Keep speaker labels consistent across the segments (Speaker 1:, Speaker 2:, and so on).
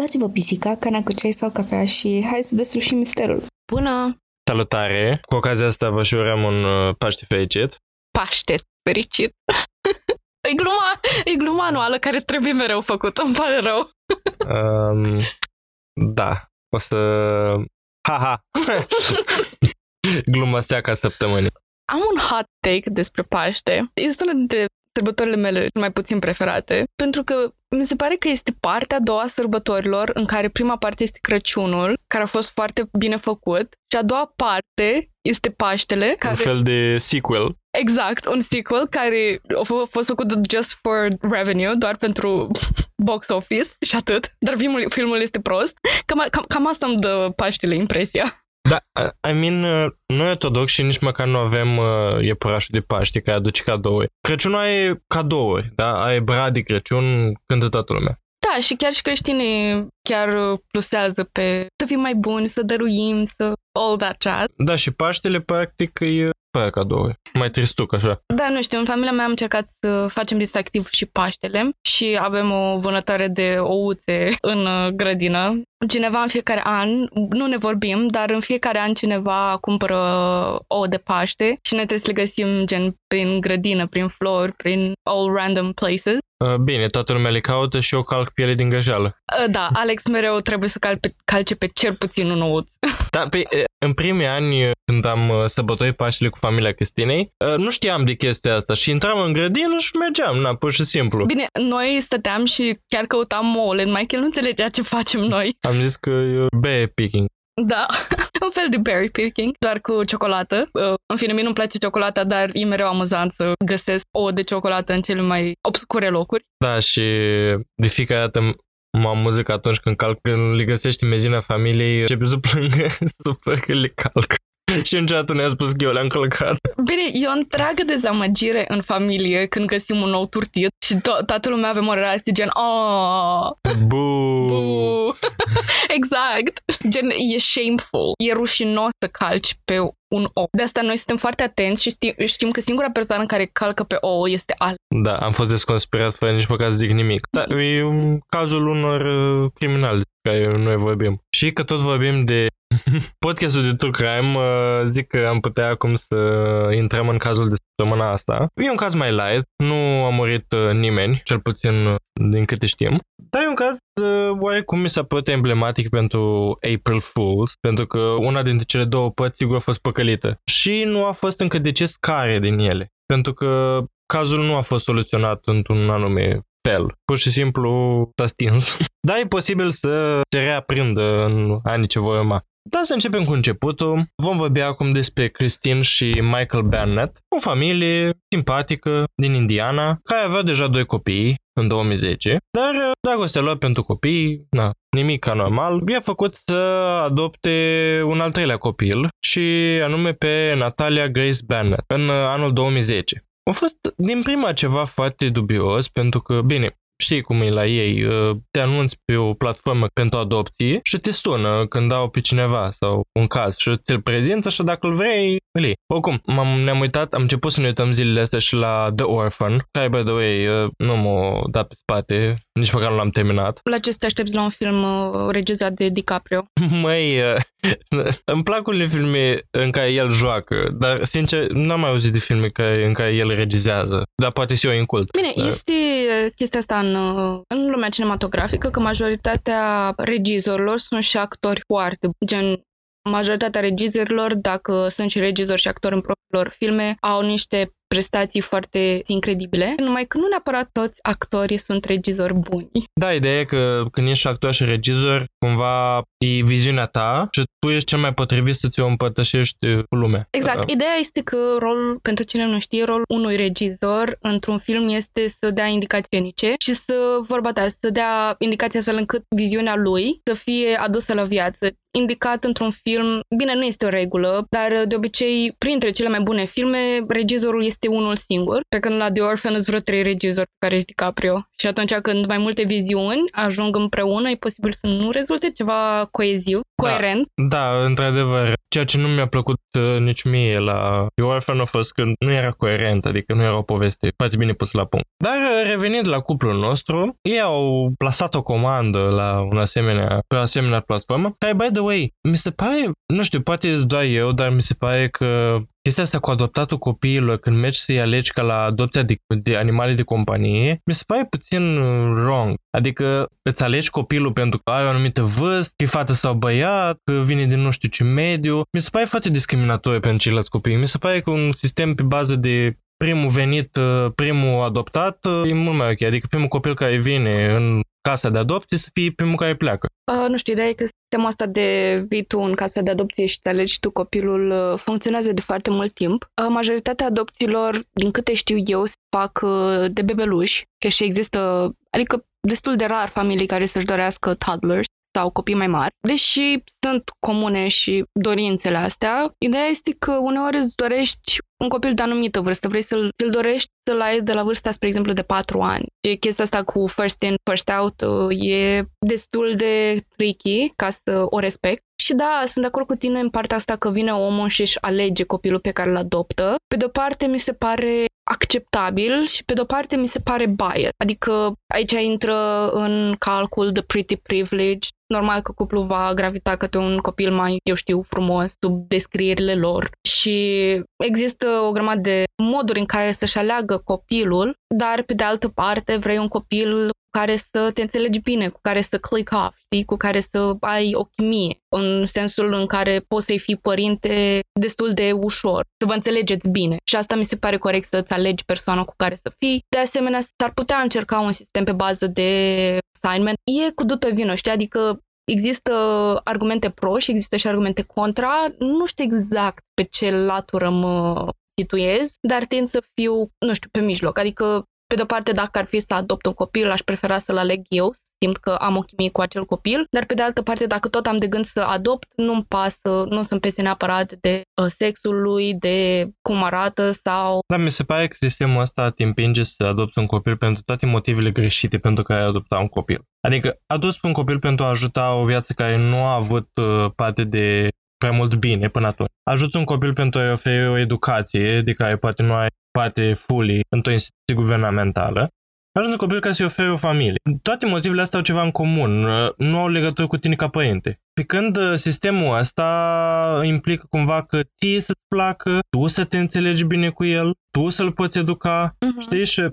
Speaker 1: Luați-vă pisica, cana cu ceai sau cafea și hai să deslușim misterul.
Speaker 2: Bună!
Speaker 3: Salutare! Cu ocazia asta vă și urăm un uh, Paște fericit.
Speaker 2: Paște fericit! e, gluma, e gluma anuală care trebuie mereu făcută, îmi pare rău.
Speaker 3: Um, da, o să... Ha-ha! Gluma seaca săptămânii.
Speaker 2: Am un hot take despre Paște. Este una dintre sărbătorile mele mai puțin preferate, pentru că mi se pare că este partea a doua a sărbătorilor, în care prima parte este Crăciunul, care a fost foarte bine făcut, și a doua parte este Paștele. Care...
Speaker 3: Un fel de sequel.
Speaker 2: Exact, un sequel care a fost făcut just for revenue, doar pentru box office și atât, dar filmul, filmul este prost. Cam, cam, cam asta îmi dă Paștele impresia.
Speaker 3: Da, I mean, uh, noi ortodoxi și nici măcar nu avem uh, iepurașul de Paște care aduce cadouri. Crăciunul ai cadouri, da? Ai brad de Crăciun, cântă toată lumea.
Speaker 2: Da, și chiar și creștinii chiar plusează pe să fim mai buni, să dăruim, să all that chat.
Speaker 3: Da, și Paștele practic e fără cadouri. Mai tristuc așa.
Speaker 2: Da, nu știu, în familia mea am încercat să facem distractiv și Paștele și avem o vânătoare de ouțe în uh, grădină. Cineva în fiecare an, nu ne vorbim, dar în fiecare an cineva cumpără ouă de Paște și ne trebuie să le găsim gen prin grădină, prin flori, prin all random places.
Speaker 3: Uh, bine, toată lumea le caută și eu calc piele din găjeală.
Speaker 2: Uh, da, Alex mereu trebuie să calpe, calce pe cel puțin un ouț.
Speaker 3: Da, pe, în primii ani, când am sărbătorit Paștele cu familia Cristinei, nu știam de chestia asta și intram în grădină și mergeam, na, pur și simplu.
Speaker 2: Bine, noi stăteam și chiar căutam ouăle, Michael nu înțelegea ce facem noi.
Speaker 3: Am zis că e bear picking.
Speaker 2: Da, un fel de berry picking, doar cu ciocolată. În fine, mie nu-mi place ciocolata, dar e mereu amuzant să găsesc o de ciocolată în cele mai obscure locuri.
Speaker 3: Da, și de fiecare dată mă amuză că atunci când calc, când le găsești imagina familiei, începe să plângă, să că le calc. Și niciodată nu i-a spus că eu le-am călcat.
Speaker 2: Bine, e o întreagă dezamăgire în familie când găsim un nou turtit și to- toată lumea avem o relație gen oh,
Speaker 3: Bu.
Speaker 2: exact. Gen, e shameful. E rușinos să calci pe un ou. De asta noi suntem foarte atenți și știm, știm că singura persoană care calcă pe ou este al.
Speaker 3: Da, am fost desconspirat fără nici măcar să zic nimic. Da, e un cazul unor uh, criminali care noi vorbim. Și că tot vorbim de podcastul de True Crime, uh, zic că am putea acum să intrăm în cazul de săptămâna asta. E un caz mai light, nu a murit uh, nimeni, cel puțin uh, din câte știm. Dar e un caz oarecum mi s-a părut emblematic pentru April Fools, pentru că una dintre cele două părți sigur a fost păcălită. Și nu a fost încă deces care din ele, pentru că cazul nu a fost soluționat într-un anume fel. Pur și simplu s-a stins. Dar e posibil să se reaprindă în anii ce vor urma. Da, să începem cu începutul. Vom vorbi acum despre Christine și Michael Burnett, o familie simpatică din Indiana, care avea deja doi copii în 2010, dar uh, dragostea lor pentru copii, na, nimic anormal, i-a făcut să adopte un al treilea copil și anume pe Natalia Grace Burnett în uh, anul 2010. A fost din prima ceva foarte dubios pentru că, bine, știi cum e la ei, uh, te anunți pe o platformă pentru adopție și te sună când au pe cineva sau un caz și ți-l prezintă și dacă îl vrei, îl iei. Oricum, m-am, ne-am uitat, am început să ne uităm zilele astea și la The Orphan, care, by the way, uh, nu m-a dat pe spate, nici măcar nu l-am terminat.
Speaker 2: La ce să te aștepți la un film uh, regizat de DiCaprio?
Speaker 3: Măi, îmi plac unele filme în care el joacă, dar, sincer, n-am mai auzit de filme care, în care el regizează. Dar poate și eu incult.
Speaker 2: Bine,
Speaker 3: dar...
Speaker 2: este chestia asta în, în lumea cinematografică, că majoritatea regizorilor sunt și actori foarte, gen majoritatea regizorilor, dacă sunt și regizori și actori în propriilor filme, au niște prestații foarte incredibile, numai că nu neapărat toți actorii sunt regizori buni.
Speaker 3: Da, ideea e că când ești actor și regizor, cumva e viziunea ta și tu ești cel mai potrivit să ți-o împărtășești cu lumea.
Speaker 2: Exact. Da. Ideea este că rolul, pentru cine nu știe, rolul unui regizor într-un film este să dea indicații scenice și să, vorba ta, să dea indicații astfel încât viziunea lui să fie adusă la viață indicat într-un film, bine, nu este o regulă, dar de obicei, printre cele mai bune filme, regizorul este unul singur, pe când la The Orphan sunt vreo trei regizori care ești DiCaprio. Și atunci când mai multe viziuni ajung împreună, e posibil să nu rezulte ceva coeziv. coerent.
Speaker 3: Da, într-adevăr, ceea ce nu mi-a plăcut uh, nici mie la The Orphan a fost că nu era coerent, adică nu era o poveste foarte bine pus la punct. Dar uh, revenind la cuplul nostru, ei au plasat o comandă la un asemenea, pe o asemenea platformă, care, by the way, mi se pare, nu știu, poate îți doar eu, dar mi se pare că chestia asta cu adoptatul copiilor, când mergi să-i alegi ca la adopția de, de animale de companie, mi se pare puțin uh, wrong. Adică îți alegi copilul pentru că ai o anumită vârstă, că e fată sau băiat, că vine din nu știu ce mediu. Mi se pare foarte discriminatoriu pentru ceilalți copii. Mi se pare că un sistem pe bază de primul venit, uh, primul adoptat, uh, e mult mai ok. Adică primul copil care vine în casa de adopție să fie primul care pleacă.
Speaker 2: Uh, nu știu, ideea e că sistemul asta de vii tu în casa de adopție și te alegi tu copilul uh, funcționează de foarte mult timp. Uh, majoritatea adopțiilor, din câte știu eu, se fac uh, de bebeluși, că și există, adică destul de rar familii care să-și dorească toddlers sau copii mai mari, deși sunt comune și dorințele astea, ideea este că uneori îți dorești un copil de anumită vârstă, vrei să-l, să-l dorești să-l ai de la vârsta, spre exemplu, de 4 ani. Și chestia asta cu first in, first out uh, e destul de tricky ca să o respect. Și da, sunt de acord cu tine în partea asta că vine omul și își alege copilul pe care îl adoptă. Pe de-o parte mi se pare acceptabil și pe de-o parte mi se pare bias. Adică aici intră în calcul the pretty privilege. Normal că cuplul va gravita către un copil mai, eu știu, frumos, sub descrierile lor. Și există o grămadă de moduri în care să-și aleagă copilul, dar pe de altă parte vrei un copil cu care să te înțelegi bine, cu care să click off, știi? cu care să ai o chimie, în sensul în care poți să-i fii părinte destul de ușor, să vă înțelegeți bine. Și asta mi se pare corect să-ți alegi persoana cu care să fii. De asemenea, s-ar putea încerca un sistem pe bază de assignment. E cu dută vină, știi? Adică există argumente pro și există și argumente contra. Nu știu exact pe ce latură mă situez, dar tind să fiu, nu știu, pe mijloc. Adică pe de-o parte, dacă ar fi să adopt un copil, aș prefera să-l aleg eu, simt că am o chimie cu acel copil, dar pe de altă parte, dacă tot am de gând să adopt, nu-mi pasă, nu sunt pese neapărat de uh, sexul lui, de cum arată sau...
Speaker 3: Da, mi se pare că sistemul ăsta te împinge să adopți un copil pentru toate motivele greșite pentru care ai adopta un copil. Adică adopți un copil pentru a ajuta o viață care nu a avut uh, parte de prea mult bine până atunci. Ajuți un copil pentru a-i oferi o educație de care poate nu ai parte fully într-o instituție guvernamentală. Ajuns un copil ca să-i oferi o familie. Toate motivele astea au ceva în comun, nu au legătură cu tine ca părinte. Pe când uh, sistemul ăsta implică cumva că ție să-ți placă, tu să te înțelegi bine cu el, tu să-l poți educa, uh-huh. știi? Și uh,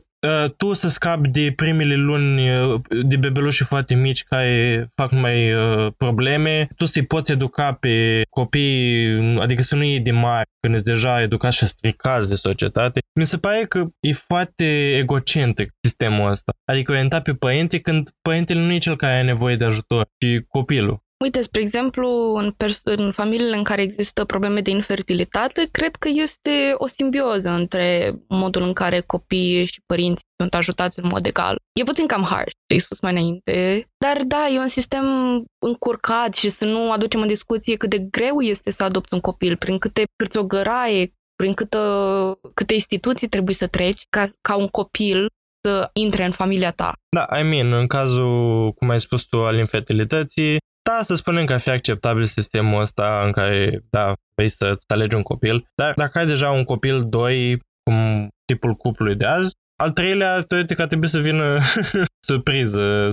Speaker 3: tu să scapi de primele luni uh, de bebeluși foarte mici care fac numai uh, probleme, tu să-i poți educa pe copii, adică să nu iei de mari când ești deja educat și stricați de societate. Mi se pare că e foarte egocentric sistemul ăsta. Adică orientat pe părinte când părintele nu e cel care are nevoie de ajutor, ci copilul.
Speaker 2: Uite, spre exemplu, în, pers- în familiile în care există probleme de infertilitate, cred că este o simbioză între modul în care copiii și părinții sunt ajutați în mod egal. E puțin cam hard, ce ai spus mai înainte, dar da, e un sistem încurcat și să nu aducem în discuție cât de greu este să adopți un copil, prin câte cârțogăraie, prin câtă, câte instituții trebuie să treci ca, ca un copil să intre în familia ta.
Speaker 3: Da, I mean, în cazul, cum ai spus tu, al infertilității, da, să spunem că ar fi acceptabil sistemul ăsta în care, da, vrei să alegi un copil, dar dacă ai deja un copil, doi, cum tipul cuplului de azi, al treilea, teoretic, ar trebui să vină surpriză.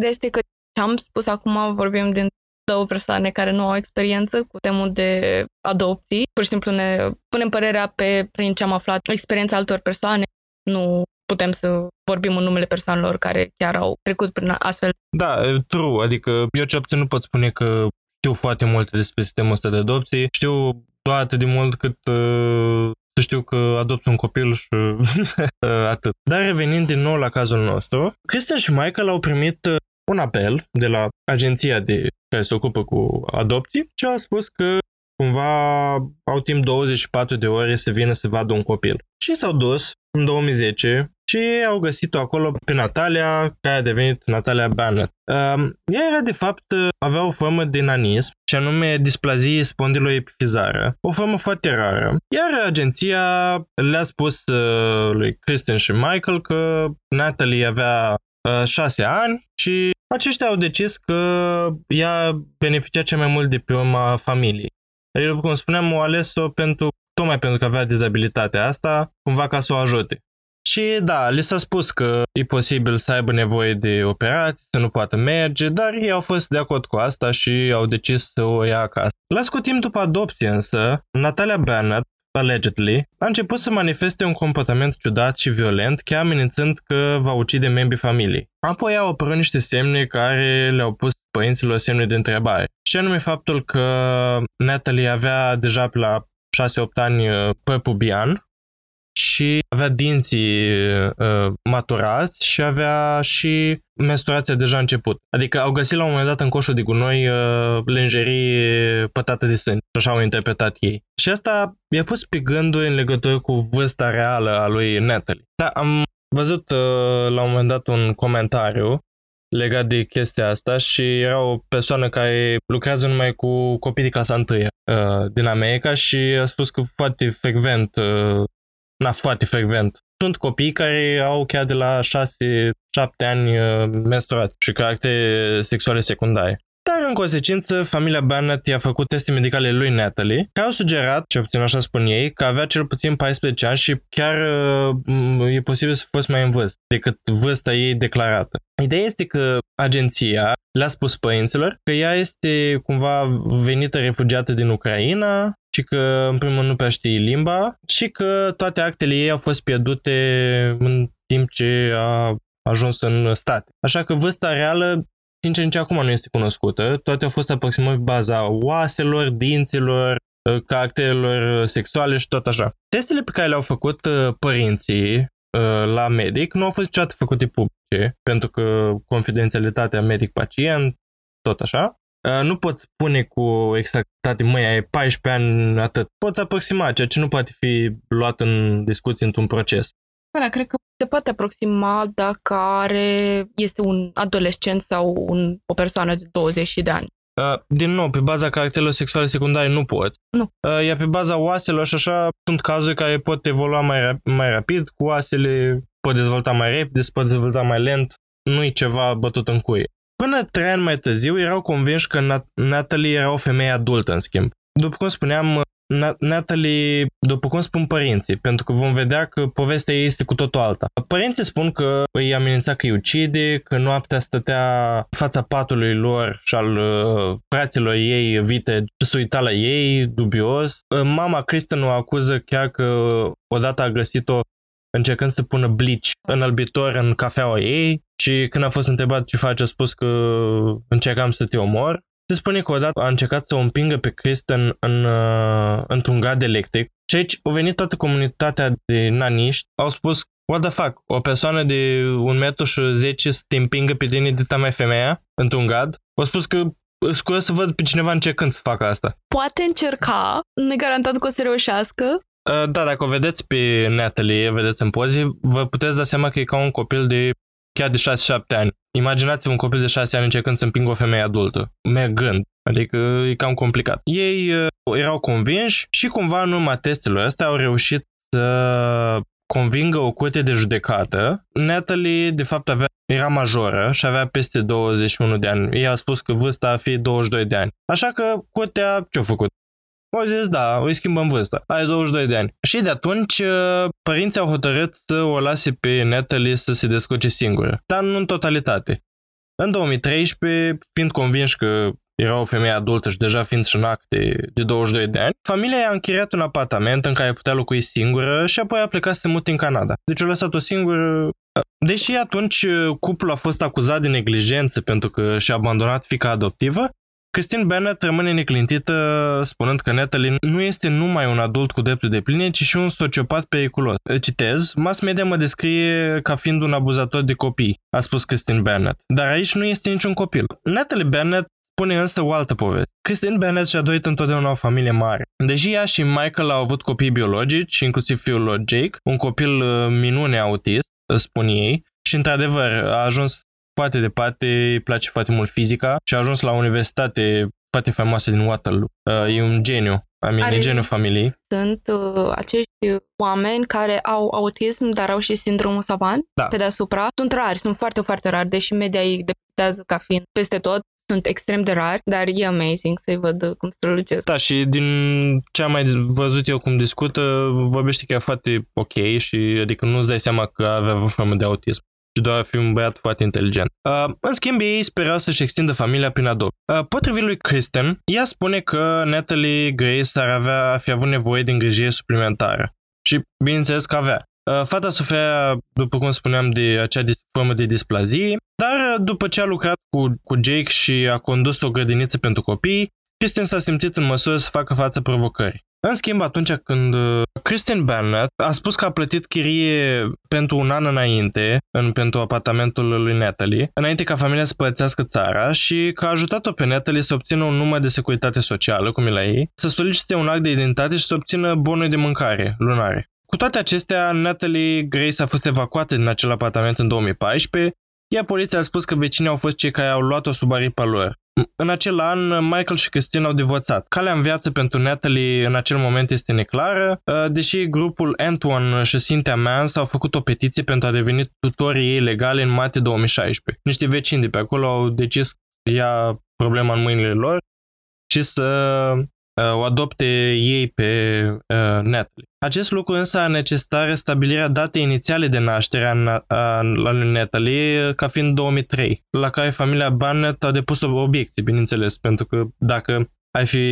Speaker 2: De este că ce am spus acum, vorbim din două persoane care nu au experiență cu temul de adopții. Pur și simplu ne punem părerea pe prin ce am aflat experiența altor persoane. Nu putem să vorbim în numele persoanelor care chiar au trecut prin astfel.
Speaker 3: Da, true, adică eu ce puțin nu pot spune că știu foarte multe despre sistemul ăsta de adopții, știu doar atât de mult cât uh, să știu că adopți un copil și atât. Dar revenind din nou la cazul nostru, Christian și Michael au primit uh, un apel de la agenția de care se ocupă cu adopții și au spus că cumva au timp 24 de ore să vină să vadă un copil. Și s-au dus în 2010 și au găsit-o acolo pe Natalia, care a devenit Natalia Bannett. Uh, ea era de fapt, avea o formă de nanism, și anume displazie spondiloepifizară, o formă foarte rară. Iar agenția le-a spus uh, lui Kristen și Michael că Natalie avea uh, 6 ani și aceștia au decis că ea beneficia cel mai mult de pe urma familiei. Adică, după cum spuneam, o ales-o pentru, tocmai pentru că avea dizabilitatea asta, cumva ca să o ajute. Și da, li s-a spus că e posibil să aibă nevoie de operații, să nu poată merge, dar ei au fost de acord cu asta și au decis să o ia acasă. La scurt timp după adopție însă, Natalia Bernard, allegedly, a început să manifeste un comportament ciudat și violent, chiar amenințând că va ucide membrii familiei. Apoi au apărut niște semne care le-au pus părinților semne de întrebare. Și anume faptul că Natalie avea deja pe la 6-8 ani uh, păr pubian, și avea dinții uh, maturați și avea și menstruația deja început. Adică au găsit la un moment dat în coșul de gunoi uh, lenjerii pătate de sânge. Așa au interpretat ei. Și asta i-a pus pe gânduri în legătură cu vârsta reală a lui Natalie. Da, am văzut uh, la un moment dat un comentariu legat de chestia asta și era o persoană care lucrează numai cu copii de clasa 1 uh, din America și a spus că foarte frecvent uh, na, foarte frecvent. Sunt copii care au chiar de la 6-7 ani uh, menstruat și caractere sexuale secundare. Dar, în consecință, familia Barnett i-a făcut teste medicale lui Natalie, care au sugerat, ce puțin așa spun ei, că avea cel puțin 14 ani și chiar uh, e posibil să fost mai în vârstă decât vârsta ei declarată. Ideea este că agenția le-a spus părinților că ea este cumva venită refugiată din Ucraina și că în primul rând nu prea știe limba și că toate actele ei au fost pierdute în timp ce a ajuns în state. Așa că vârsta reală sincer, nici acum nu este cunoscută. Toate au fost aproximativ baza oaselor, dinților, ă, caracterelor sexuale și tot așa. Testele pe care le-au făcut ă, părinții ă, la medic nu au fost niciodată făcute publice, pentru că confidențialitatea medic-pacient, tot așa. Nu poți spune cu exactitate, măi, ai 14 ani, atât. Poți aproxima, ceea ce nu poate fi luat în discuție într-un proces.
Speaker 2: Da, cred că se poate aproxima dacă are, este un adolescent sau un, o persoană de 20 de ani.
Speaker 3: Uh, din nou, pe baza caracterelor sexuale secundare nu poți.
Speaker 2: Nu.
Speaker 3: Uh, iar pe baza oaselor și așa sunt cazuri care pot evolua mai, rap- mai rapid, cu oasele pot dezvolta mai repede, se pot dezvolta mai lent, nu e ceva bătut în cuie. Până trei ani mai târziu erau convinși că Nat- Natalie era o femeie adultă, în schimb. După cum spuneam, Natalie, după cum spun părinții, pentru că vom vedea că povestea ei este cu totul alta. Părinții spun că îi amenința că îi ucide, că noaptea stătea în fața patului lor și al uh, fraților ei vite și se uita la ei, dubios. Uh, mama Kristen o acuză chiar că odată a găsit-o încercând să pună bleach înălbitor în cafeaua ei și când a fost întrebat ce face a spus că încercam să te omor. Se spune că odată a încercat să o împingă pe Kristen în, uh, într-un gard electric și aici a venit toată comunitatea de naniști, au spus What the fuck? O persoană de 1,10 m să te împingă pe tine de mai femeia într-un gard? Au spus că scură să văd pe cineva încercând să facă asta.
Speaker 2: Poate încerca, negarantat că o să reușească.
Speaker 3: Uh, da, dacă o vedeți pe Natalie, vedeți în poze, vă puteți da seama că e ca un copil de chiar de 6-7 ani. Imaginați-vă un copil de 6 ani încercând să împingă o femeie adultă, mergând. Adică e cam complicat. Ei uh, erau convinși și cumva în urma testelor astea au reușit să convingă o curte de judecată. Natalie, de fapt, avea, era majoră și avea peste 21 de ani. Ei a spus că vârsta ar fi 22 de ani. Așa că curtea ce-a făcut? Au zis, da, îi schimbăm vârsta. Ai 22 de ani. Și de atunci, uh, părinții au hotărât să o lase pe Natalie să se descurce singură. Dar nu în totalitate. În 2013, fiind convinși că era o femeie adultă și deja fiind și în acte de 22 de ani, familia i-a închiriat un apartament în care putea locui singură și apoi a plecat să se mute în Canada. Deci a lăsat-o singură. Deși atunci uh, cuplul a fost acuzat de neglijență pentru că și-a abandonat fica adoptivă, Christine Bennett rămâne neclintită spunând că Natalie nu este numai un adult cu drepturi de pline, ci și un sociopat periculos. Citez, mass media mă descrie ca fiind un abuzator de copii, a spus Christine Bennett. Dar aici nu este niciun copil. Natalie Bennett spune însă o altă poveste. Christine Bennett și-a dorit întotdeauna o familie mare. Deși ea și Michael au avut copii biologici, inclusiv fiul lor Jake, un copil uh, minune autist, spun ei, și într-adevăr a ajuns foarte departe, îi place foarte mult fizica și a ajuns la universitate foarte faimoasă din Waterloo. Uh, e un geniu. I mean,
Speaker 2: Are-
Speaker 3: e genul familiei.
Speaker 2: Sunt uh, acești oameni care au autism, dar au și sindromul savant
Speaker 3: Da.
Speaker 2: pe deasupra. Sunt rari, sunt foarte, foarte rari, deși media îi depictează ca fiind peste tot. Sunt extrem de rari, dar e amazing să-i văd uh, cum strălucesc.
Speaker 3: Da, și din ce am mai văzut eu cum discută, vorbește chiar foarte ok și adică nu-ți dai seama că avea o formă de autism și doar a fi un băiat foarte inteligent. Uh, în schimb, ei sperau să-și extindă familia prin adopt. Uh, potrivit lui Kristen, ea spune că Natalie Grace ar avea ar fi avut nevoie de îngrijire suplimentară. Și bineînțeles că avea. Uh, Fata suferea, după cum spuneam, de acea dis- formă de displazie, dar uh, după ce a lucrat cu, cu Jake și a condus o grădiniță pentru copii, Kristen s-a simțit în măsură să facă față provocării. În schimb, atunci când uh, Kristen Bennett a spus că a plătit chirie pentru un an înainte, în, pentru apartamentul lui Natalie, înainte ca familia să părăsească țara și că a ajutat-o pe Natalie să obțină un număr de securitate socială, cum e la ei, să solicite un act de identitate și să obțină bonuri de mâncare lunare. Cu toate acestea, Natalie Grace a fost evacuată din acel apartament în 2014, iar poliția a spus că vecinii au fost cei care au luat-o sub aripa lor. În acel an, Michael și Christine au divorțat. Calea în viață pentru Natalie în acel moment este neclară, uh, deși grupul Antoine și Cynthia Mans au făcut o petiție pentru a deveni tutorii ei legale în martie 2016. Niște vecini de pe acolo au decis să ia problema în mâinile lor și să uh, o adopte ei pe uh, Natalie. Acest lucru însă a necesitat stabilirea datei inițiale de naștere a, Na- a, a lui Natalie ca fiind 2003, la care familia Barnett a depus o obiecție, bineînțeles, pentru că dacă ai fi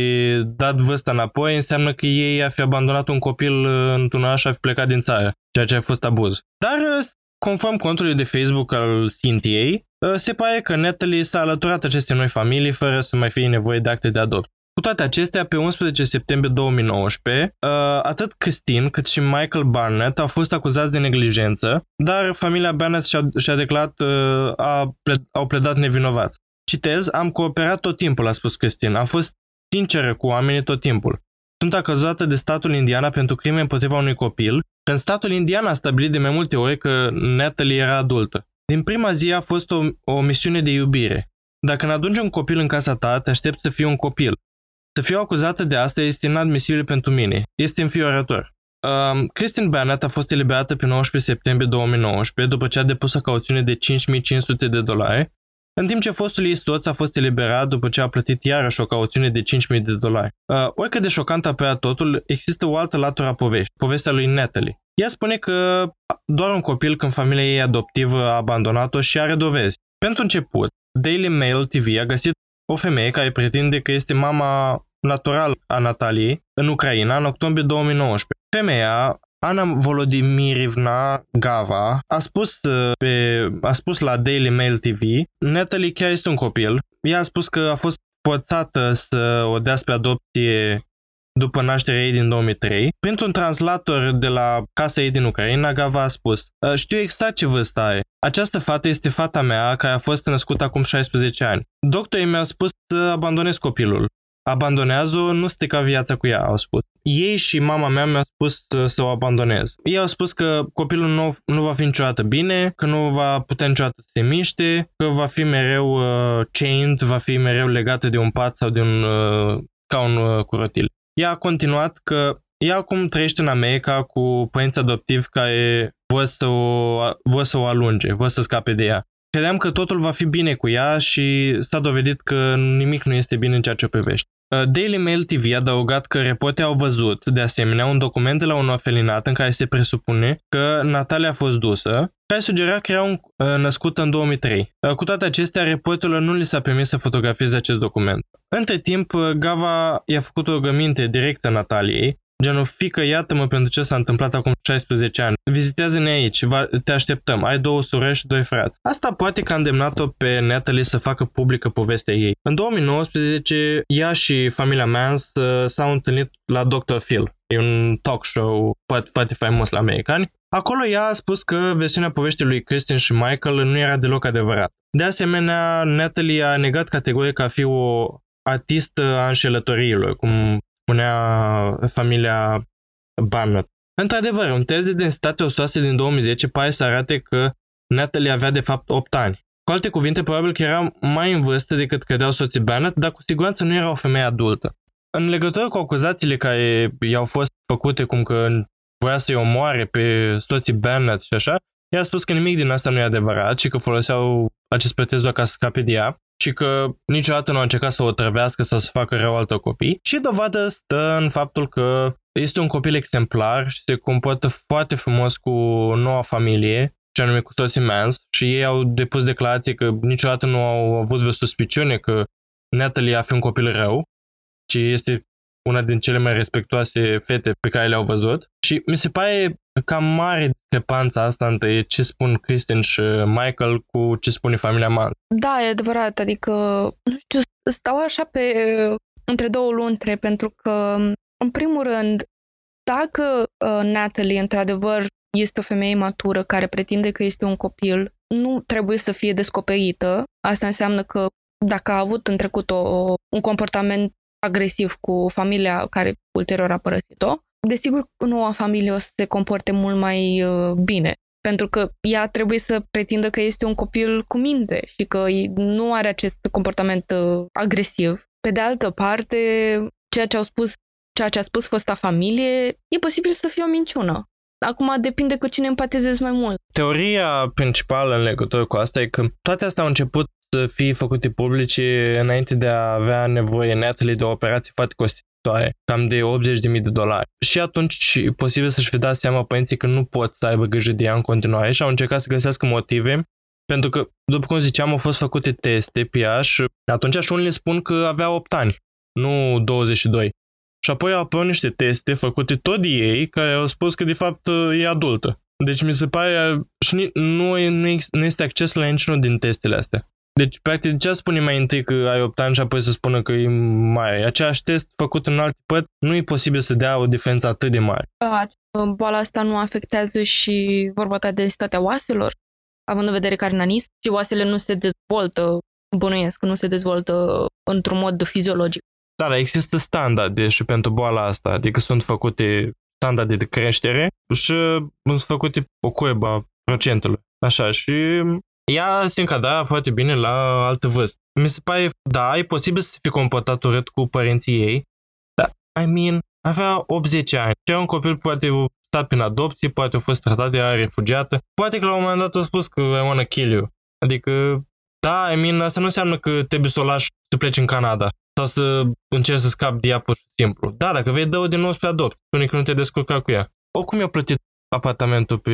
Speaker 3: dat vârsta înapoi, înseamnă că ei ar fi abandonat un copil uh, într-un oraș și ar fi plecat din țară, ceea ce a fost abuz. Dar, uh, conform contului de Facebook al Cynthiei, uh, se pare că Natalie s-a alăturat acestei noi familii fără să mai fie nevoie de acte de adopt. Cu toate acestea, pe 11 septembrie 2019, uh, atât Christine cât și Michael Barnett au fost acuzați de neglijență, dar familia Barnett și-a, și-a declarat, uh, a ple- au pledat nevinovați. Citez, am cooperat tot timpul, a spus Christine, am fost sinceră cu oamenii tot timpul. Sunt acuzată de statul Indiana pentru crime împotriva unui copil, când statul Indiana a stabilit de mai multe ori că Natalie era adultă. Din prima zi a fost o, o misiune de iubire. Dacă n-adungi un copil în casa ta, te aștept să fii un copil. Să fiu acuzată de asta este inadmisibil pentru mine. Este înfiorător. Um, Christine Barnett a fost eliberată pe 19 septembrie 2019 după ce a depus o cauțiune de 5500 de dolari, în timp ce fostul ei soț a fost eliberat după ce a plătit iarăși o cauțiune de 5.000 de dolari. Uh, oricât de șocant apărea totul, există o altă latură a poveștii, povestea lui Natalie. Ea spune că doar un copil când familia ei adoptivă a abandonat-o și are dovezi. Pentru început, Daily Mail TV a găsit o femeie care pretinde că este mama natural a Nataliei în Ucraina în octombrie 2019. Femeia, Ana Volodimirivna Gava, a spus, uh, pe, a spus la Daily Mail TV, Natalie chiar este un copil. Ea a spus că a fost forțată să o dea spre adopție după nașterea ei din 2003. Printr-un translator de la casa ei din Ucraina, Gava a spus Știu exact ce vârstă are. Această fată este fata mea care a fost născută acum 16 ani. Doctorii mi-au spus să abandonez copilul. Abandonează-o, nu strica viața cu ea, au spus. Ei și mama mea mi-au spus să, să o abandonez. Ei au spus că copilul nu, nu va fi niciodată bine, că nu va putea niciodată să se miște, că va fi mereu uh, chained, va fi mereu legată de un pat sau de un, uh, ca un uh, curotil. Ea a continuat că ea acum trăiește în America cu părinți adoptivi care vor să o, vor să o alunge, vor să scape de ea. Credeam că totul va fi bine cu ea și s-a dovedit că nimic nu este bine în ceea ce o privește. Daily Mail TV a adăugat că reporterii au văzut, de asemenea, un document de la un orfelinat în care se presupune că Natalia a fost dusă, care sugera că era un, născut în 2003. Cu toate acestea, reporterilor nu li s-a permis să fotografieze acest document. Între timp, Gava i-a făcut o rugăminte directă Nataliei, genul, fică, iată-mă pentru ce s-a întâmplat acum 16 ani. Vizitează-ne aici, va, te așteptăm, ai două surori și doi frați. Asta poate că a îndemnat-o pe Natalie să facă publică povestea ei. În 2019, ea și familia Mans uh, s-au întâlnit la Dr. Phil. E un talk show foarte, foarte faimos la americani. Acolo ea a spus că versiunea poveștii lui Christian și Michael nu era deloc adevărat. De asemenea, Natalie a negat categoric că a fi o artistă a înșelătoriilor, cum spunea familia Barnett. Într-adevăr, un test de densitate osoasă din 2010 pare să arate că Natalie avea de fapt 8 ani. Cu alte cuvinte, probabil că era mai în vârstă decât credeau soții Barnett, dar cu siguranță nu era o femeie adultă. în legătură cu acuzațiile care i-au fost făcute cum că voia să-i omoare pe soții Bennett și așa, ea a spus că nimic din asta nu e adevărat și că foloseau acest pretext doar ca să scape de ea și că niciodată nu a încercat să o trăvească sau să facă rău altor copii. Și dovadă stă în faptul că este un copil exemplar și se comportă foarte frumos cu noua familie, ce anume cu soții Mans, și ei au depus declarații că niciodată nu au avut vreo suspiciune că Natalie a fi un copil rău, ci este una din cele mai respectoase fete pe care le-au văzut. Și mi se pare cam mare discrepanța asta între ce spun Kristen și Michael cu ce spune familia Mann.
Speaker 2: Da, e adevărat, adică, nu știu, stau așa pe între două luntre, pentru că, în primul rând, dacă uh, Natalie, într-adevăr, este o femeie matură care pretinde că este un copil, nu trebuie să fie descoperită. Asta înseamnă că dacă a avut în trecut o, un comportament agresiv cu familia care ulterior a părăsit-o, desigur noua familie o să se comporte mult mai uh, bine. Pentru că ea trebuie să pretindă că este un copil cu minte și că nu are acest comportament uh, agresiv. Pe de altă parte, ceea ce au spus ceea ce a spus fosta familie, e posibil să fie o minciună. Acum depinde cu cine empatizezi mai mult.
Speaker 3: Teoria principală în legătură cu asta e că toate astea au început să fie făcute publice înainte de a avea nevoie Natalie de o operație foarte costisitoare, cam de 80.000 de dolari. Și atunci e posibil să-și fi dat seama părinții că nu pot să aibă grijă de ea în continuare și au încercat să găsească motive pentru că, după cum ziceam, au fost făcute teste pe ea și atunci și unii spun că avea 8 ani, nu 22. Și apoi au apărut niște teste făcute tot de ei care au spus că de fapt e adultă. Deci mi se pare, și nu, nu este acces la niciunul din testele astea. Deci, practic, de ce spune mai întâi că ai 8 ani și apoi să spună că e mai Același test făcut în alte părți, nu e posibil să dea o diferență atât de mare.
Speaker 2: Boala asta nu afectează și vorba ta densitatea oaselor, având în vedere că are nanis și oasele nu se dezvoltă, bănuiesc, nu se dezvoltă într-un mod fiziologic.
Speaker 3: Da, dar există standarde și pentru boala asta, adică sunt făcute standarde de creștere și sunt făcute o cuibă procentului. Așa, și ea se încadra foarte bine la altă vârstă. Mi se pare, da, e posibil să fie comportat urât cu părinții ei, dar, I mean, avea 80 ani. Și un copil poate stat prin adopție, poate a fost tratat de refugiată, poate că la un moment dat a spus că I wanna kill you. Adică, da, I mean, asta nu înseamnă că trebuie să o lași să pleci în Canada sau să încerci să scapi de ea pur și simplu. Da, dacă vei dă-o din nou spre adopt, spune că nu te descurca cu ea. Oricum i-a plătit apartamentul pe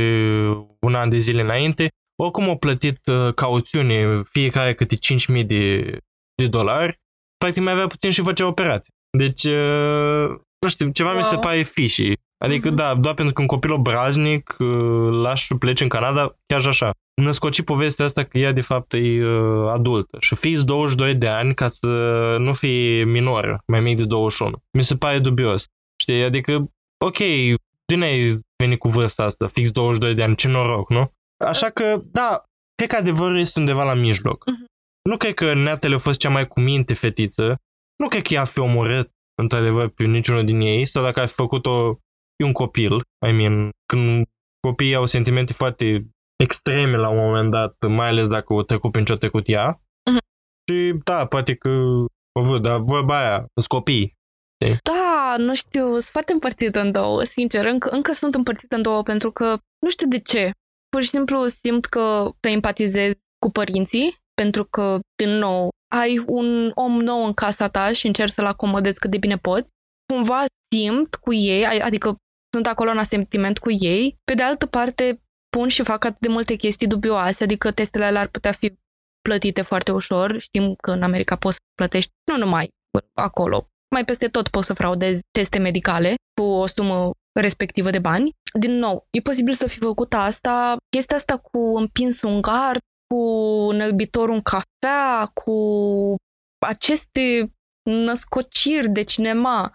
Speaker 3: un an de zile înainte, oricum au plătit uh, cauțiune fiecare câte 5.000 de, de dolari, practic mai avea puțin și făcea operație. Deci, uh, nu știu, ceva wow. mi se pare fishy. Adică, mm-hmm. da, doar pentru că un copil obraznic uh, lași să plece în Canada, chiar și așa. Născoci povestea asta că ea de fapt e uh, adultă și fiți 22 de ani ca să nu fie minor, mai mic de 21. Mi se pare dubios. Știi, adică, ok, bine ai venit cu vârsta asta, fix 22 de ani, ce noroc, nu? Așa că, da, cred că adevărul este undeva la mijloc. Uh-huh. Nu cred că Natalie a fost cea mai cuminte fetiță. Nu cred că ea a fi omorât, într-adevăr, pe niciunul din ei. Sau dacă a fi făcut-o e un copil. I mean, când copiii au sentimente foarte extreme la un moment dat, mai ales dacă o trecut prin ce-o trecut ea. Uh-huh. Și da, poate că o văd, dar vorba aia, sunt copii.
Speaker 2: Da, nu știu, sunt foarte împărțită în două, sincer, încă, încă sunt împărțită în două pentru că nu știu de ce pur și simplu simt că te empatizezi cu părinții, pentru că, din nou, ai un om nou în casa ta și încerci să-l acomodezi cât de bine poți. Cumva simt cu ei, adică sunt acolo în sentiment cu ei. Pe de altă parte, pun și fac atât de multe chestii dubioase, adică testele alea ar putea fi plătite foarte ușor. Știm că în America poți să plătești nu numai acolo, mai peste tot poți să fraudezi teste medicale cu o sumă respectivă de bani. Din nou, e posibil să fi făcut asta, chestia asta cu împins un gard, cu înălbitor un cafea, cu aceste născociri de cinema,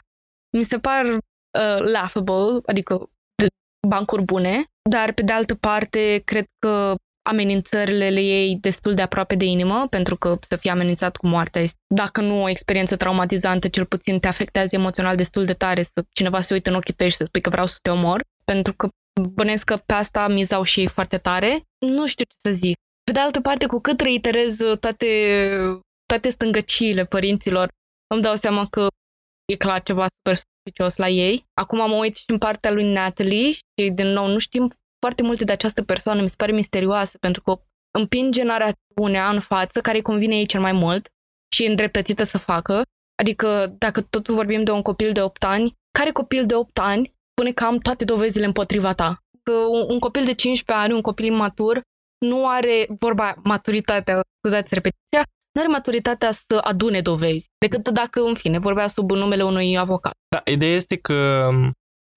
Speaker 2: mi se par uh, laughable, adică de bancuri bune, dar pe de altă parte cred că amenințările le iei destul de aproape de inimă, pentru că să fii amenințat cu moartea este, dacă nu o experiență traumatizantă, cel puțin te afectează emoțional destul de tare să cineva se uită în ochii tăi și să spui că vreau să te omor, pentru că bănesc că pe asta mizau și ei foarte tare. Nu știu ce să zic. Pe de altă parte, cu cât reiterez toate, toate stângăciile părinților, îmi dau seama că e clar ceva super suspicios la ei. Acum mă uit și în partea lui Natalie și din nou nu știm foarte multe de această persoană, mi se pare misterioasă pentru că împinge narațiunea în față care îi convine ei cel mai mult și e îndreptățită să facă. Adică dacă tot vorbim de un copil de 8 ani, care copil de 8 ani spune că am toate dovezile împotriva ta? Că un, un copil de 15 ani, un copil imatur, nu are, vorba, maturitatea, scuzați repetiția, nu are maturitatea să adune dovezi, decât dacă, în fine, vorbea sub numele unui avocat.
Speaker 3: Da, ideea este că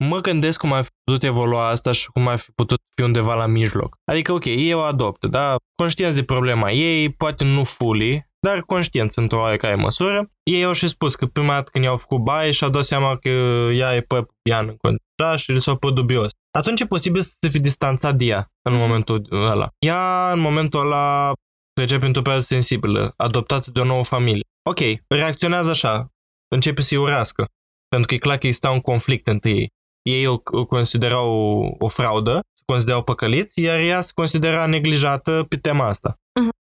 Speaker 3: mă gândesc cum ar fi putut evolua asta și cum ar fi putut fi undeva la mijloc. Adică, ok, ei o adoptă, da? Conștienți de problema ei, poate nu fully, dar conștienți într-o oarecare măsură. Ei au și spus că prima dată când i-au făcut baie și-au dat seama că ea e pe pian în continuare și le s-a părut dubios. Atunci e posibil să se fi distanțat de ea în momentul ăla. Ea, în momentul ăla, trece printr-o perioadă sensibilă, adoptată de o nouă familie. Ok, reacționează așa, începe să-i urască, pentru că e clar că exista un conflict între ei. Ei o, o considerau o, o fraudă, se considerau păcăliți, iar ea se considera neglijată pe tema asta.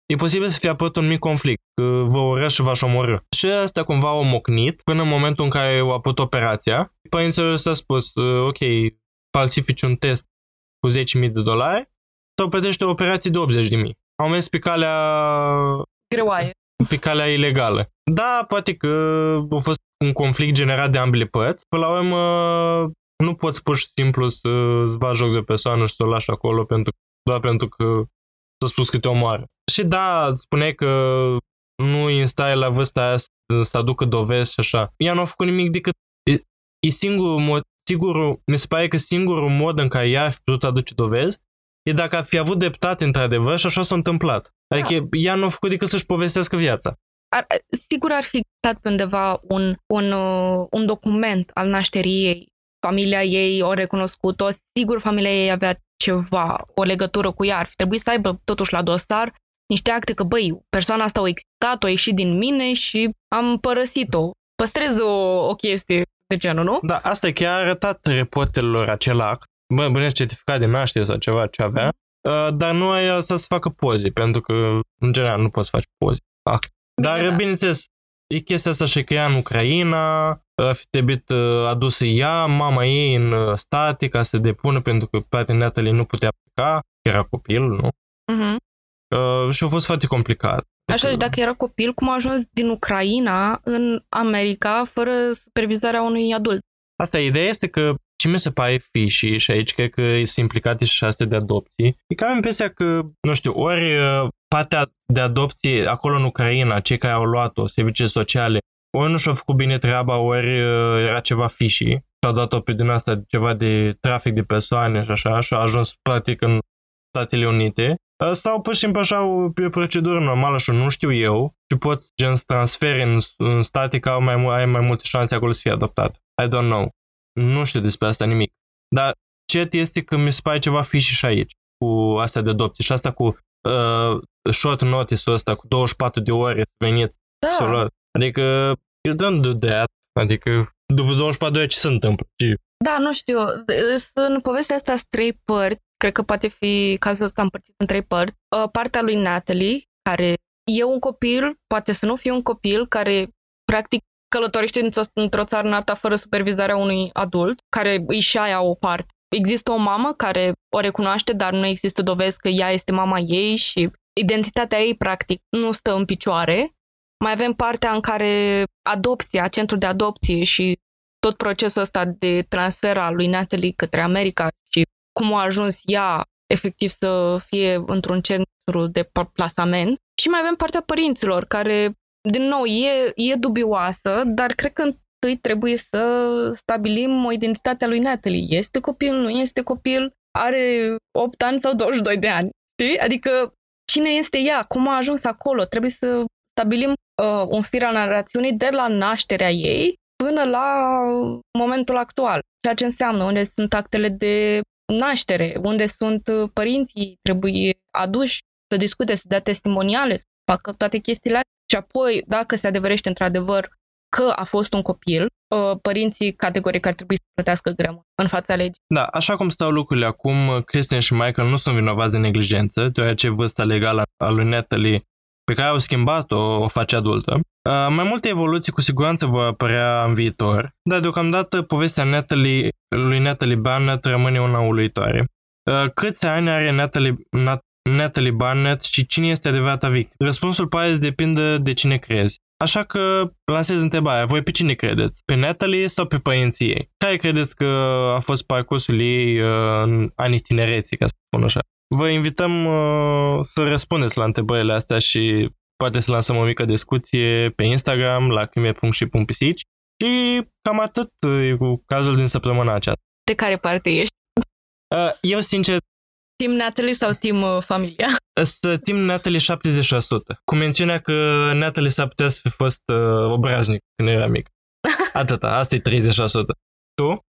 Speaker 3: Uh-huh. E posibil să fie apărut un mic conflict, că vă ură și v-aș omorâ. Și asta cumva au mocnit până în momentul în care au apărut operația. Părinților s-a spus, ok, falsifici un test cu 10.000 de dolari sau plătește o operație de 80.000. Au mers pe calea...
Speaker 2: Greoaie.
Speaker 3: Pe calea ilegală. Da, poate că a fost un conflict generat de ambele părți. Până la urmă, nu poți pur și simplu să-ți bagi joc de persoană și să o lași acolo pentru, doar pentru că s-a spus că te omoară. Și da, spuneai că nu în stare la vârsta aia să, să aducă dovezi și așa. Ea nu a făcut nimic decât... E, e singurul mod, sigurul, mi se pare că singurul mod în care ea a putut aduce dovezi e dacă a fi avut dreptate într-adevăr și așa s-a întâmplat. Adică da. ea nu a făcut decât să-și povestească viața.
Speaker 2: Ar, sigur ar fi existat pe undeva un, un, uh, un document al nașterii ei. Familia ei o recunoscut-o, sigur familia ei avea ceva, o legătură cu ea. Ar fi trebuit să aibă totuși la dosar niște acte că, băi, persoana asta a existat, a ieșit din mine și am părăsit-o. Păstrez o, o chestie de genul, nu?
Speaker 3: Da, asta e chiar a arătat reporterilor acel act bă, bănesc certificat de naștere sau ceva ce avea, uh, dar nu ai să să facă poze, pentru că, în general, nu poți să faci poze. Ah. Dar, Bine, da. bineînțeles, e chestia asta și că ea în Ucraina, a fi trebuit uh, adusă ea, mama ei în uh, state ca să depună, pentru că poate Natalie nu putea pleca, era copil, nu? Uh-huh. Uh, și a fost foarte complicat.
Speaker 2: Așa, și dacă era copil, cum a ajuns din Ucraina în America fără supervizarea unui adult?
Speaker 3: Asta, ideea este că ce mi se pare fi și, și aici cred că sunt implicate și șase de adopții, e că am impresia că, nu știu, ori uh, partea de adopție acolo în Ucraina, cei care au luat-o, servicii sociale, ori nu și-au făcut bine treaba, ori uh, era ceva fishy și au dat-o pe din asta ceva de trafic de persoane și așa și a ajuns practic în Statele Unite uh, sau pur și simplu așa o, o procedură normală și nu știu eu și poți gen să transferi în, în state ca mai, ai mai multe șanse acolo să fie adoptat. I don't know. Nu știu despre asta nimic. Dar cert este că mi se pare ceva fishy și aici, cu astea de adopție. Și asta cu uh, short notice-ul ăsta, cu 24 de ore să veniți da. să luat. Adică, you don't do that. Adică, după 24 de ore ce se întâmplă? Ce?
Speaker 2: Da, nu știu. În povestea asta sunt trei părți. Cred că poate fi cazul ăsta împărțit în trei părți. Uh, partea lui Natalie, care e un copil, poate să nu fie un copil, care practic călătorește într-o țară în alta fără supervizarea unui adult, care îi și aia o parte. Există o mamă care o recunoaște, dar nu există dovezi că ea este mama ei și identitatea ei, practic, nu stă în picioare. Mai avem partea în care adopția, centrul de adopție și tot procesul ăsta de transfer al lui Natalie către America și cum a ajuns ea efectiv să fie într-un centru de plasament. Și mai avem partea părinților, care din nou, e, e dubioasă, dar cred că întâi trebuie să stabilim o identitate a lui Natalie. Este copil, nu este copil, are 8 ani sau 22 de ani. Știi? Adică cine este ea, cum a ajuns acolo, trebuie să stabilim uh, un fir al narațiunii de la nașterea ei până la momentul actual. Ceea ce înseamnă unde sunt actele de naștere, unde sunt părinții, trebuie aduși să discute, să dea testimoniale, să facă toate chestiile și apoi, dacă se adeverește într-adevăr că a fost un copil, uh, părinții categoric ar trebui să plătească greu în fața legii.
Speaker 3: Da, așa cum stau lucrurile acum, Christian și Michael nu sunt vinovați de neglijență, deoarece vârsta legală a lui Natalie pe care au schimbat-o o face adultă. Uh, mai multe evoluții cu siguranță vor apărea în viitor, dar deocamdată povestea Natalie, lui Natalie Barnett rămâne una uluitoare. Uh, câți ani are Natalie, Nat, Natalie Barnett și cine este adevărata victimă? Răspunsul poate depinde de cine crezi. Așa că lansez întrebarea, voi pe cine credeți? Pe Natalie sau pe părinții ei? Care credeți că a fost parcursul ei uh, în anii tinereții, ca să spun așa? Vă invităm uh, să răspundeți la întrebările astea și poate să lansăm o mică discuție pe Instagram, la crime.și.pisici și cam atât e cu cazul din săptămâna aceasta.
Speaker 2: De care parte ești?
Speaker 3: Uh, eu, sincer,
Speaker 2: Team Natalie sau Team uh, Familia?
Speaker 3: să Team Natalie 70%, cu mențiunea că Natalie s-ar putea să fi fost uh, obraznic când era mic. Atâta, asta e 30%. Tu?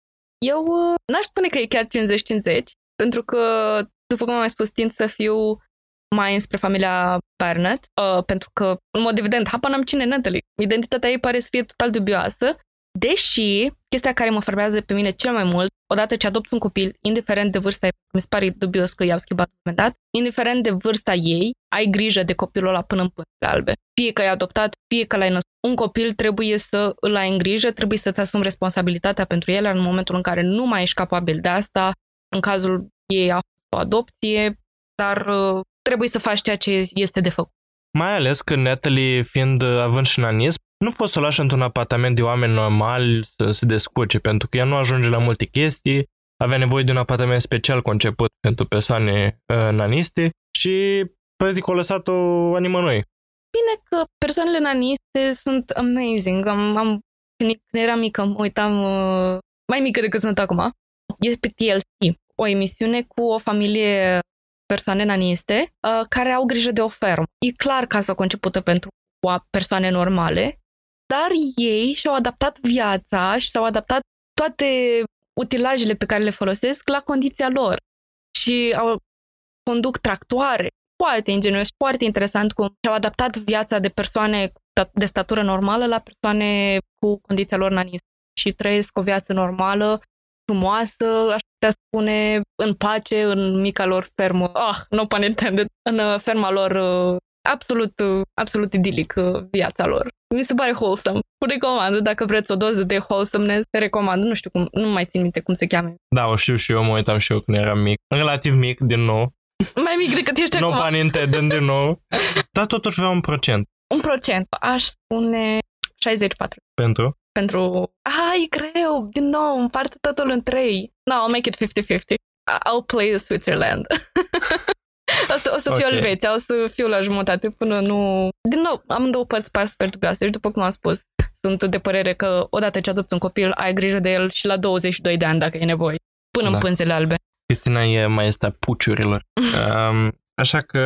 Speaker 2: Eu uh, n-aș spune că e chiar 50-50, pentru că, după cum am mai spus, tind să fiu mai înspre familia Barnett, uh, pentru că, în mod evident, habar n-am cine e Natalie. Identitatea ei pare să fie total dubioasă, deși chestia care mă formează pe mine cel mai mult, odată ce adopți un copil, indiferent de vârsta ei, mi se pare dubios că i-au schimbat la un moment dat, indiferent de vârsta ei, ai grijă de copilul ăla până în pânzele albe. Fie că ai adoptat, fie că l-ai născut. Un copil trebuie să îl ai în grijă, trebuie să-ți asumi responsabilitatea pentru el în momentul în care nu mai ești capabil de asta. În cazul ei a fost o adopție, dar uh, trebuie să faci ceea ce este de făcut.
Speaker 3: Mai ales că Natalie, fiind uh, având și nanism, nu poți să o lași într-un apartament de oameni normali să se descurce, pentru că ea nu ajunge la multe chestii, avea nevoie de un apartament special conceput pentru persoane uh, naniste și practic o lăsat-o a nimănui.
Speaker 2: Bine că persoanele naniste sunt amazing. Am, am când eram mică, mă uitam uh, mai mică decât sunt acum. E pe TLC, o emisiune cu o familie persoane naniste uh, care au grijă de o fermă. E clar casa concepută pentru persoane normale, dar ei și-au adaptat viața și s-au adaptat toate utilajele pe care le folosesc la condiția lor. Și au conduc tractoare, foarte ingenios, foarte interesant cum și-au adaptat viața de persoane de statură normală la persoane cu condiția lor nanistă și trăiesc o viață normală, frumoasă, aș putea spune, în pace, în mica lor fermă, ah, no pun intended, în uh, ferma lor uh, absolut, uh, absolut idilic viața lor. Mi se pare wholesome. Vă recomand, dacă vreți o doză de wholesomeness, te recomand. Nu știu cum, nu mai țin minte cum se cheamă.
Speaker 3: Da, o știu și eu, mă uitam și eu când eram mic. Relativ mic, din nou.
Speaker 2: Mai mic decât ești
Speaker 3: no
Speaker 2: acum.
Speaker 3: No pun intended, din nou. Dar totuși avea un procent.
Speaker 2: Un procent. Aș spune 64.
Speaker 3: Pentru?
Speaker 2: Pentru... Ah, e greu! Din nou, împarte totul în trei. No, I'll make it 50-50. I'll play the Switzerland. o să, o să fiu okay. Elveția, o să fiu la jumătate până nu... Din nou, am două părți par super dubioase și după cum am spus, sunt de părere că odată ce adopți un copil, ai grijă de el și la 22 de ani dacă e nevoie, până da. în pânzele albe.
Speaker 3: Cristina e mai este puciurilor. um, așa că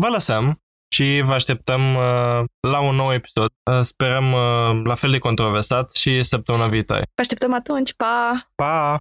Speaker 3: vă lăsăm și vă așteptăm uh, la un nou episod. Uh, sperăm uh, la fel de controversat și săptămâna viitoare.
Speaker 2: Vă așteptăm atunci, pa!
Speaker 3: Pa!